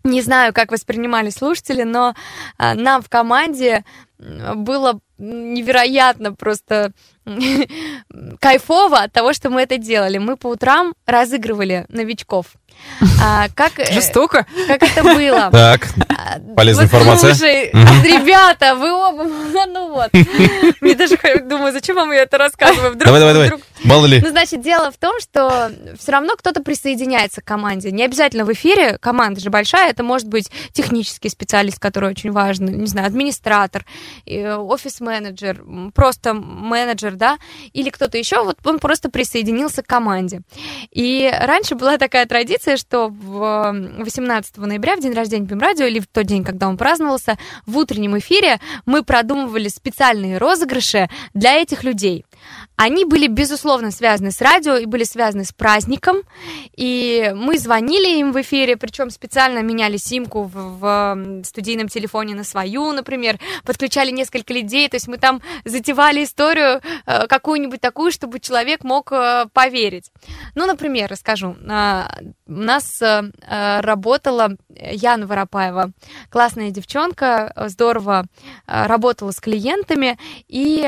не знаю, как воспринимали слушатели, но а, нам в команде было невероятно просто <laughs> кайфово от того, что мы это делали. Мы по утрам разыгрывали новичков. А, как, э, Жестоко. как это было? Так, А, Полезная вот информация. Слушай, ребята, вы оба, <laughs> ну вот. Мне даже думаю, зачем вам я это рассказываю? Вдруг- давай, давай, давай. Мало ли. Ну, значит, дело в том, что все равно кто-то присоединяется к команде. Не обязательно в эфире, команда же большая, это может быть технический специалист, который очень важен, не знаю, администратор, э, офис-менеджер, просто менеджер, да, или кто-то еще, вот он просто присоединился к команде. И раньше была такая традиция, что в 18 ноября, в день рождения Бимрадио, или в тот день, когда он праздновался, в утреннем эфире мы продумывали специальные розыгрыши для этих людей. Они были, безусловно, связаны с радио и были связаны с праздником. И мы звонили им в эфире, причем специально меняли симку в, в студийном телефоне на свою, например, подключали несколько людей. То есть мы там затевали историю э, какую-нибудь такую, чтобы человек мог э, поверить. Ну, например, расскажу. А, У нас э, работала Яна Воропаева, классная девчонка, здорово работала с клиентами. И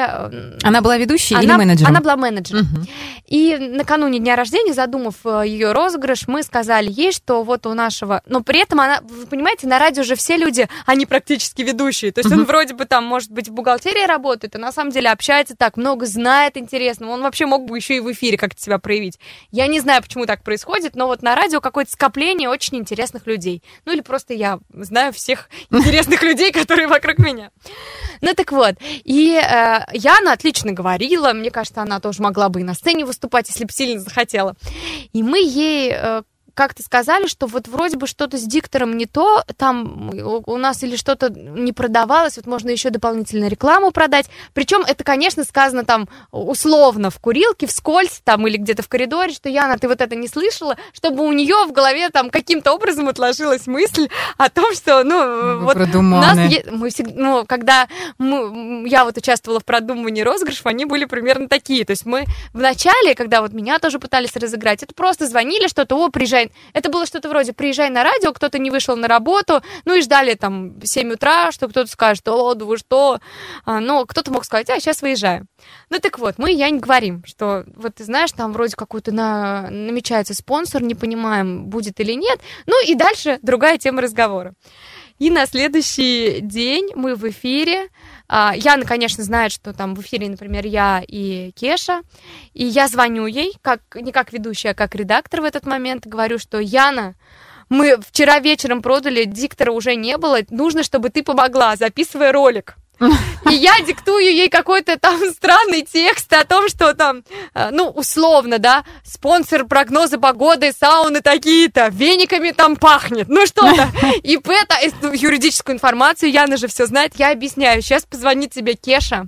Она была ведущей или она, менеджером? она была менеджером. Мгм. И накануне дня рождения, задумав ее розыгрыш, мы сказали ей, что вот у нашего... Но при этом она, вы понимаете, на радио же все люди, они практически ведущие. То есть он Мгм. вроде бы там, может быть, в бухгалтерии работает, а на самом деле общается так, много знает интересного. Он вообще мог бы еще и в эфире как-то себя проявить. Я не знаю, почему так происходит, но вот на радио какое-то скопление очень интересных людей. Ну или просто я знаю всех <laughs> интересных людей, которые вокруг меня. Ну так вот, и э, Яна отлично говорила, мне кажется, она тоже могла бы и на сцене выступать, если бы сильно захотела. И мы ей э, как-то сказали, что вот вроде бы что-то с диктором не то, там у нас или что-то не продавалось, вот можно еще дополнительно рекламу продать. Причем это, конечно, сказано там условно в курилке, вскользь там или где-то в коридоре, что Яна, ты вот это не слышала, чтобы у нее в голове там каким-то образом отложилась мысль о том, что, ну, Вы вот у нас мы всегда, ну, когда мы, я вот участвовала в продумывании розыгрышев, они были примерно такие. То есть мы в начале, когда вот меня тоже пытались разыграть, это просто звонили что-то, о, приезжай. Это было что-то вроде приезжай на радио, кто-то не вышел на работу, ну и ждали там 7 утра, что кто-то скажет, о, да вы что. А, ну, кто-то мог сказать, а, сейчас выезжаю. Ну так вот, мы я не говорим, что вот ты знаешь, там вроде какой-то на... намечается спонсор, не понимаем, будет или нет. Ну и дальше другая тема разговора. И на следующий день мы в эфире. А, Яна, конечно, знает, что там в эфире, например, я и Кеша. И я звоню ей, как, не как ведущая, а как редактор в этот момент. Говорю, что Яна, мы вчера вечером продали, диктора уже не было. Нужно, чтобы ты помогла, записывая ролик. И я диктую ей какой-то там <laughs> странный текст о том, что там, э, ну, условно, да, спонсор прогноза погоды, сауны такие-то, вениками там пахнет, ну что-то. <laughs> И это, ну, юридическую информацию, Яна же все знает, я объясняю. Сейчас позвонит тебе Кеша,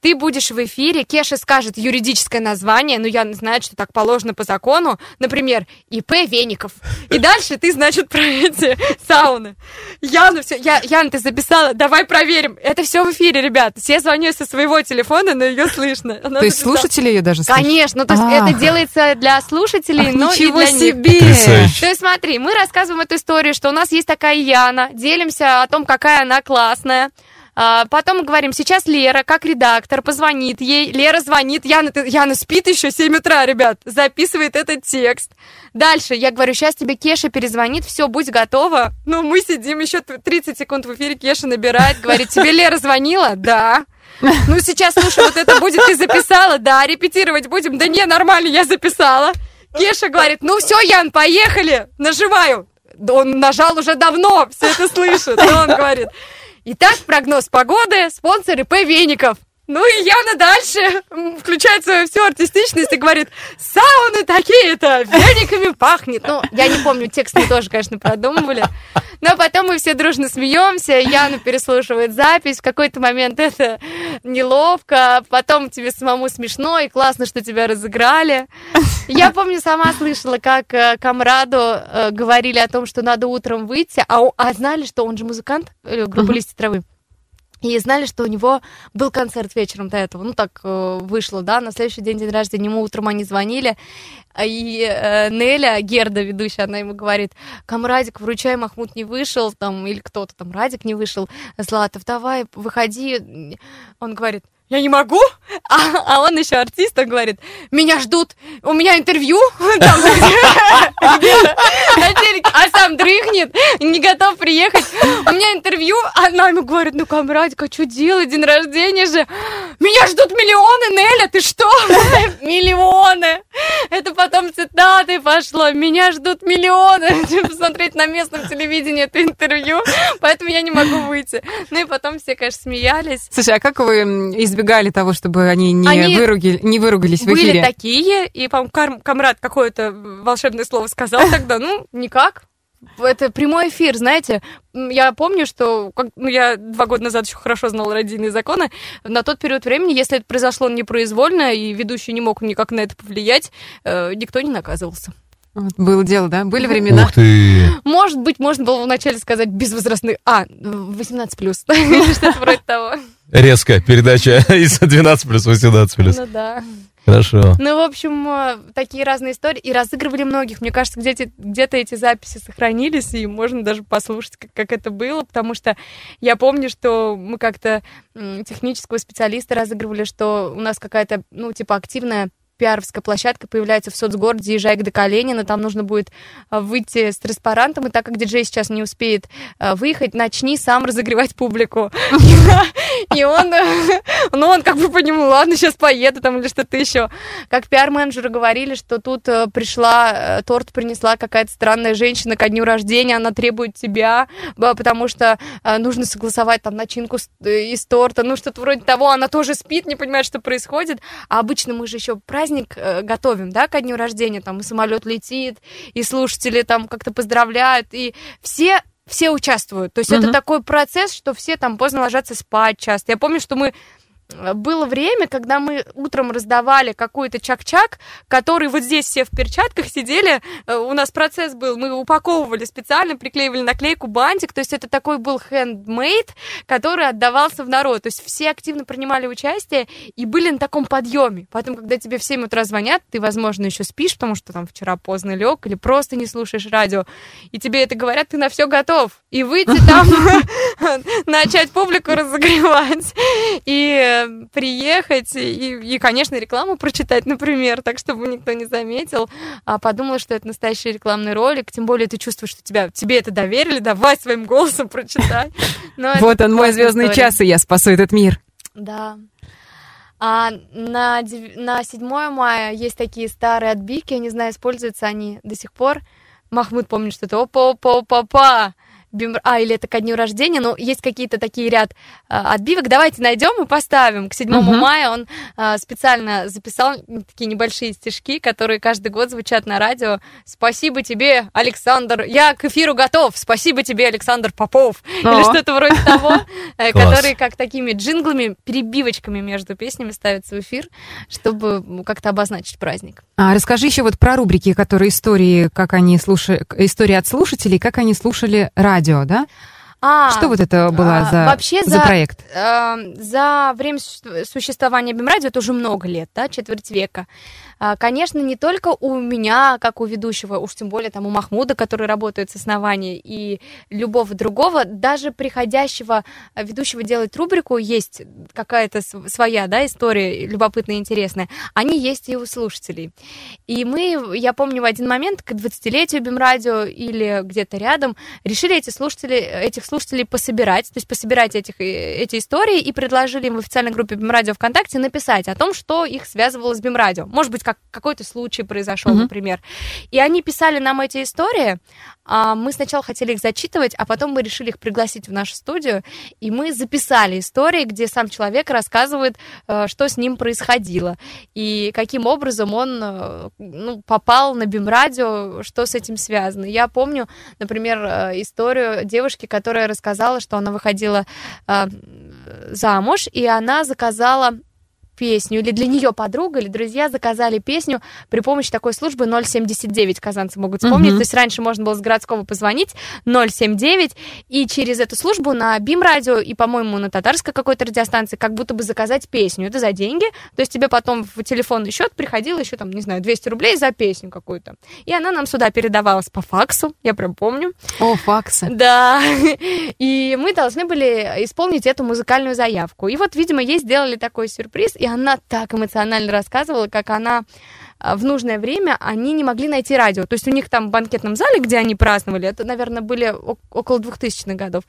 ты будешь в эфире, Кеша скажет юридическое название, ну, Яна знает, что так положено по закону, например, ИП Веников. И дальше ты, значит, про эти сауны. Яна, все, я, Яна, ты записала, давай проверим. Это все в эфире, ребят. Все звонят со своего телефона, но ее слышно. Она То есть записала. слушатели ее даже слышат? Конечно, то есть А. это делается для слушателей, Ах, но и для них. себе! Потрясающе. То есть смотри, мы рассказываем эту историю, что у нас есть такая Яна, делимся о том, какая она классная. А, Потом мы говорим, сейчас Лера, как редактор, позвонит ей. Лера звонит, Яна, Яна спит еще 7 утра, ребят, записывает этот текст. Дальше я говорю, сейчас тебе Кеша перезвонит, все, будь готова. Ну, мы сидим еще т- 30 секунд в эфире, Кеша набирает, говорит, тебе Лера звонила? Да. Ну, сейчас, слушай, вот это будет, ты записала? Да, репетировать будем? Да не, нормально, я записала. Кеша говорит, ну все, Ян, поехали, нажимаю. Он нажал уже давно, все это слышит. Но он говорит, итак, прогноз погоды, спонсор ИП Веников. Ну и Яна дальше м, включает свою всю артистичность и говорит, сауны такие-то, вениками пахнет. Ну, я не помню, текст мы тоже, конечно, продумывали. Но потом мы все дружно смеемся, Яна переслушивает запись, в какой-то момент это неловко, потом тебе самому смешно и классно, что тебя разыграли. Я помню, сама слышала, как э, Камраду э, говорили о том, что надо утром выйти, а, а знали, что он же музыкант э, группы. «Листья травы». И знали, что у него был концерт вечером до этого. Ну, так э, вышло, да. На следующий день, день рождения, ему утром они звонили. И э, Неля, Герда, ведущая, она ему говорит, Камрадик, вручай, Махмуд не вышел, там, или кто-то там, Радик не вышел. Златов, давай, выходи. Он говорит, я не могу, а, а он еще артист, он говорит, меня ждут, у меня интервью, <laughs> телеке, а сам дрыхнет, не готов приехать, у меня интервью, а она ему говорит, ну, камрадик, а что делать, день рождения же, меня ждут миллионы, Неля, ты что? <laughs> Миллионы! Это потом цитаты пошло, меня ждут миллионы, <laughs> посмотреть на местном телевидении это интервью, поэтому я не могу выйти. Ну и потом все, конечно, смеялись. Слушай, а как вы избегали того, чтобы они не, Они выруги- не выругались в Были эфире? такие, и, по-моему, Камрад какое-то волшебное слово сказал тогда, ну, никак. Это прямой эфир, знаете. Я помню, что как- ну, я два года назад еще хорошо знала родийные законы. На тот период времени, если это произошло непроизвольно, и ведущий не мог никак на это повлиять, э, никто не наказывался. Вот было дело, да? Были времена. Ух ты! Может быть, можно было вначале сказать безвозрастный... А, 18 плюс. <laughs> Или что-то вроде того. Резко передача <laughs> из 12 плюс 18 плюс. Ну да. Хорошо. Ну, в общем, э, такие разные истории. И разыгрывали многих. Мне кажется, где-то, где-то эти записи сохранились, и можно даже послушать, как, как это было, потому что я помню, что мы как-то технического специалиста разыгрывали, что у нас какая-то, ну, типа, активная пиаровская площадка появляется в соцгороде Ежайк до Калинина, там нужно будет э, выйти с транспарантом, и так как диджей сейчас не успеет э, выехать, начни сам разогревать публику. <laughs> И он, <laughs> ну, он как бы по нему, ладно, сейчас поеду там или что-то еще. Как пиар-менеджеры говорили, что тут э, пришла, э, торт принесла какая-то странная женщина ко дню рождения, она требует тебя, потому что э, нужно согласовать там начинку из торта, ну, что-то вроде того, она тоже спит, не понимает, что происходит. А обычно мы же еще праздник готовим, да, ко дню рождения, там и самолет летит, и слушатели там как-то поздравляют, и все все участвуют. То есть это Мгм. такой процесс, что все там поздно ложатся спать часто. Я помню, что мы было время, когда мы утром раздавали какой-то чак-чак, который вот здесь все в перчатках сидели. Э, У нас процесс был, мы упаковывали специально, приклеивали наклейку, бантик. То есть это такой был handmade, который отдавался в народ. То есть все активно принимали участие и были на таком подъеме. Потом, когда тебе в 7 утра звонят, ты, возможно, еще спишь, потому что там вчера поздно лег или просто не слушаешь радио, и тебе это говорят, ты на все готов. И выйти там, <laughs> начать публику разогревать, и э, приехать, и, и, конечно, рекламу прочитать, например, так, чтобы никто не заметил. А подумала, что это настоящий рекламный ролик, тем более ты чувствуешь, что тебя, тебе это доверили, давай своим голосом прочитай. Вот он, мой звездный час, и я спасу этот мир. Да. А на, на 7 мая есть такие старые отбивки, я не знаю, используются они до сих пор. Махмуд помнит, что это опа-опа-опа-па. Бим- А, или это ко дню рождения, но есть какие-то такие ряд а, отбивок. Давайте найдем и поставим. К 7 Мгм. мая он а, специально записал такие небольшие стишки, которые каждый год звучат на радио. Спасибо тебе, Александр. Я к эфиру готов. Спасибо тебе, Александр Попов. Или О. что-то вроде того, <laughs> э, которые как такими джинглами, перебивочками между песнями ставятся в эфир, чтобы как-то обозначить праздник. А расскажи еще вот про рубрики, которые истории, как они слушали, истории от слушателей, как они слушали радио, да? А, Что вот это была а, за, вообще за за- проект? э, за время суще- существования Бимрадио, это уже много лет, да, четверть века. А, Конечно, не только у меня, как у ведущего, уж тем более там у Махмуда, который работает с основания, и любого другого, даже приходящего э, ведущего делать рубрику, есть какая-то св- своя, да, история любопытная и интересная. Они есть и у слушателей. И мы, я помню, в один момент к 20-летию Бимрадио или где-то рядом решили эти слушатели, этих слушателей пособирать, то есть пособирать этих, э, эти истории и предложили им в официальной группе Бимрадио ВКонтакте написать о том, что их связывало с Бимрадио. Может быть, как какой-то случай произошел, Мгм. например. И они писали нам эти истории, а мы сначала хотели их зачитывать, а потом мы решили их пригласить в нашу студию, и мы записали истории, где сам человек рассказывает, э, что с ним происходило, и каким образом он э, ну, попал на Бимрадио, что с этим связано. Я помню, например, э, историю девушки, которая рассказала, что она выходила замуж, и она заказала песню, или для нее подруга, или друзья заказали песню при помощи такой службы 079, казанцы могут вспомнить. Мгм. То есть раньше можно было с городского позвонить 079, и через эту службу на БИМ-радио и, по-моему, на татарской какой-то радиостанции как будто бы заказать песню. Это за деньги. То есть тебе потом в телефонный счет приходило еще там, не знаю, 200 рублей за песню какую-то. И она нам сюда передавалась по факсу, я прям помню. О, факсы. Да, <laughs> и мы должны были исполнить эту музыкальную заявку. И вот, видимо, ей сделали такой сюрприз, и она так эмоционально рассказывала, как она а, в нужное время, они не могли найти радио. То есть у них там в банкетном зале, где они праздновали, это, наверное, были около 2000-х годов,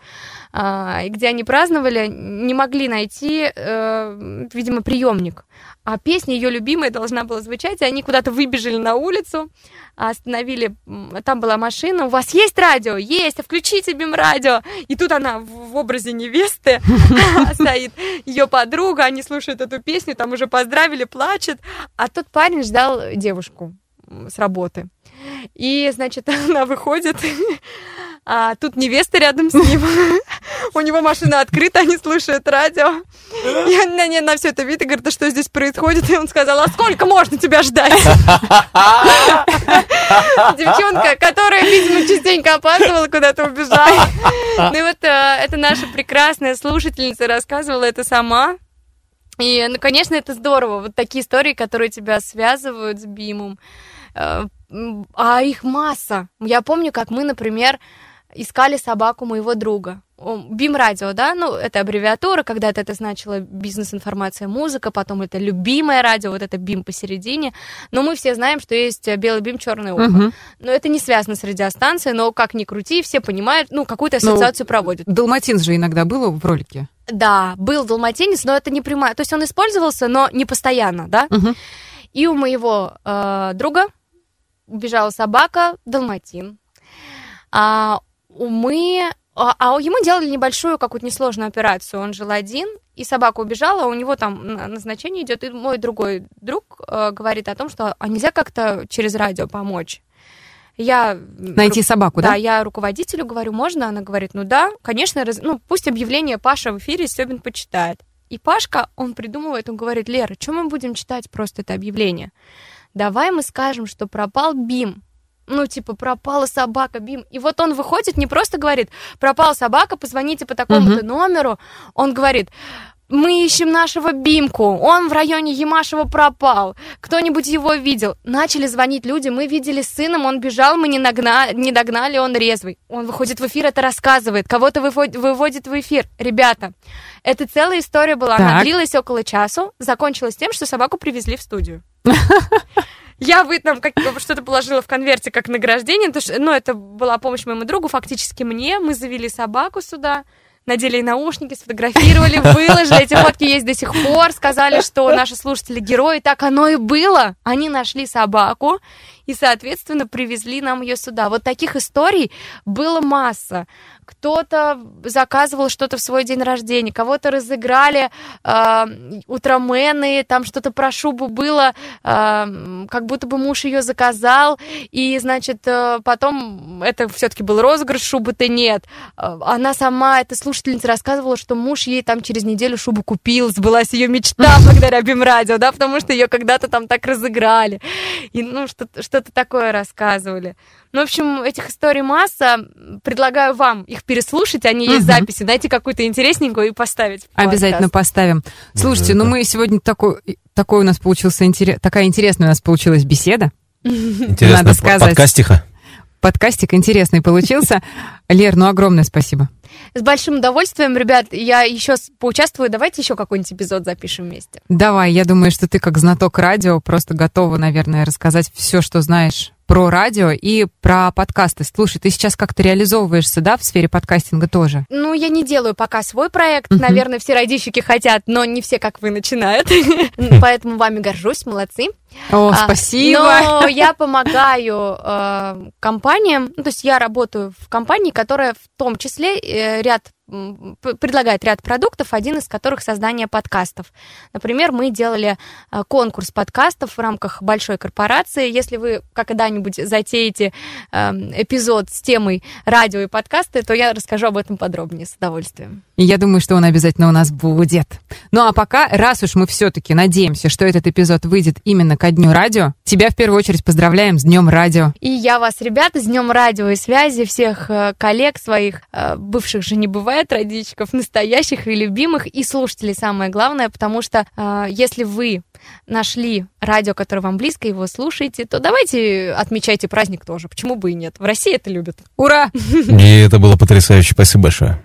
а, и где они праздновали, не могли найти, э, видимо, приемник. А песня ее любимая должна была звучать, и они куда-то выбежали на улицу, остановили, там была машина, у вас есть радио? Есть, включите бим радио. И тут она в образе невесты <laughs> стоит, ее подруга, они слушают эту песню, там уже поздравили, плачет, а тот парень ждал девушку с работы. И, значит, <laughs> она выходит, а тут невеста рядом с ним. У него машина открыта, они слушают радио. И она на, на все это видит и говорит, а что здесь происходит? И он сказал, а сколько можно тебя ждать? <laughs> Девчонка, которая, видимо, частенько опаздывала, куда-то убежала. Ну и вот э, эта наша прекрасная слушательница рассказывала это сама. И, ну, конечно, это здорово. Вот такие истории, которые тебя связывают с Бимом. Э, А их масса. Я помню, как мы, например, искали собаку моего друга. Бим радио, да, ну, это аббревиатура, когда-то это значило бизнес-информация, музыка, потом это любимое радио, вот это бим посередине. Но мы все знаем, что есть белый бим, черное ухо. Мгм. Но это не связано с радиостанцией, но как ни крути, все понимают, ну, какую-то Ну, ассоциацию проводят. Далматинс же иногда было в ролике. Да, был далматинец, но это не прямая. То есть он использовался, но не постоянно, да? Мгм. И у моего э, друга убежала собака далматин. А мы... А, а ему делали небольшую какую-то несложную операцию. Он жил один, и собака убежала, у него там на- назначение идет, и мой другой друг э, говорит о том, что а нельзя как-то через радио помочь. Я Найти собаку, да, да? я руководителю говорю, можно? Она говорит, ну да, конечно, раз- ну пусть объявление Паша в эфире Стебин почитает. И Пашка, он придумывает, он говорит, Лера, что мы будем читать просто это объявление? Давай мы скажем, что пропал Бим. Ну, типа, пропала собака, Бим. И вот он выходит, не просто говорит, пропала собака, позвоните по такому-то номеру. Он говорит, мы ищем нашего Бимку, он в районе Ямашева пропал, кто-нибудь его видел. Начали звонить люди, мы видели с сыном, он бежал, мы не, нагна... не догнали, он резвый. Он выходит в эфир, это рассказывает, кого-то выводит, выводит в эфир. Ребята, это целая история была, она Так. длилась около часу, закончилась тем, что собаку привезли в студию. <laughs> Я вы там как что-то положила в конверте как награждение, потому что, ну, это была помощь моему другу, фактически мне. Мы завели собаку сюда, надели наушники, сфотографировали, <laughs> выложили. Эти фотки есть до сих пор. Сказали, что наши слушатели герои. Так оно и было. Они нашли собаку и, соответственно, привезли нам ее сюда. Вот таких историй было масса. Кто-то заказывал что-то в свой день рождения, кого-то разыграли э, утромены, там что-то про шубу было, э, как будто бы муж ее заказал, и, значит, э, потом это все-таки был розыгрыш, шубы-то нет. Э, Она сама, эта слушательница, рассказывала, что муж ей там через неделю шубу купил, сбылась ее мечта <laughs> благодаря Бимрадио, да, потому что ее когда-то там так разыграли. И, ну, что- что-то что-то такое рассказывали. Ну, в общем, этих историй масса. Предлагаю вам их переслушать, они есть записи, найти какую-то интересненькую и поставить. Обязательно поставим. Слушайте, ну мы сегодня такой, такой у нас получился интерес, такая интересная у нас получилась беседа. Интересно, Надо сказать. подкастиха. Подкастик интересный получился. <laughs> Лер, ну огромное спасибо. С большим удовольствием, ребят, я еще поучаствую. Давайте еще какой-нибудь эпизод запишем вместе. Давай, я думаю, что ты как знаток радио просто готова, наверное, рассказать все, что знаешь про радио и про подкасты. Слушай, ты сейчас как-то реализовываешься, да, в сфере подкастинга тоже? Ну, я не делаю пока свой проект. Мгм. Наверное, все радищики хотят, но не все, как вы, начинают. <laughs> Поэтому вами горжусь, молодцы. О, А, спасибо. Но я помогаю э, компаниям, ну, то есть я работаю в компании, которая в том числе э, ряд предлагает ряд продуктов, один из которых создание подкастов. Например, мы делали э, конкурс подкастов в рамках большой корпорации. Если вы когда-нибудь затеете э, эпизод с темой радио и подкасты, то я расскажу об этом подробнее с удовольствием. И я думаю, что он обязательно у нас будет. Ну а пока, раз уж мы все-таки надеемся, что этот эпизод выйдет именно ко дню радио, тебя в первую очередь поздравляем с днем радио. И я вас, ребята, с Днем радио и связи, всех э, коллег своих, э, бывших же не бывает, родичков, настоящих и любимых, и слушателей, самое главное, потому что э, если вы нашли радио, которое вам близко, его слушаете, то давайте отмечайте праздник тоже. Почему бы и нет? В России это любят. Ура! И это было потрясающе. Спасибо большое.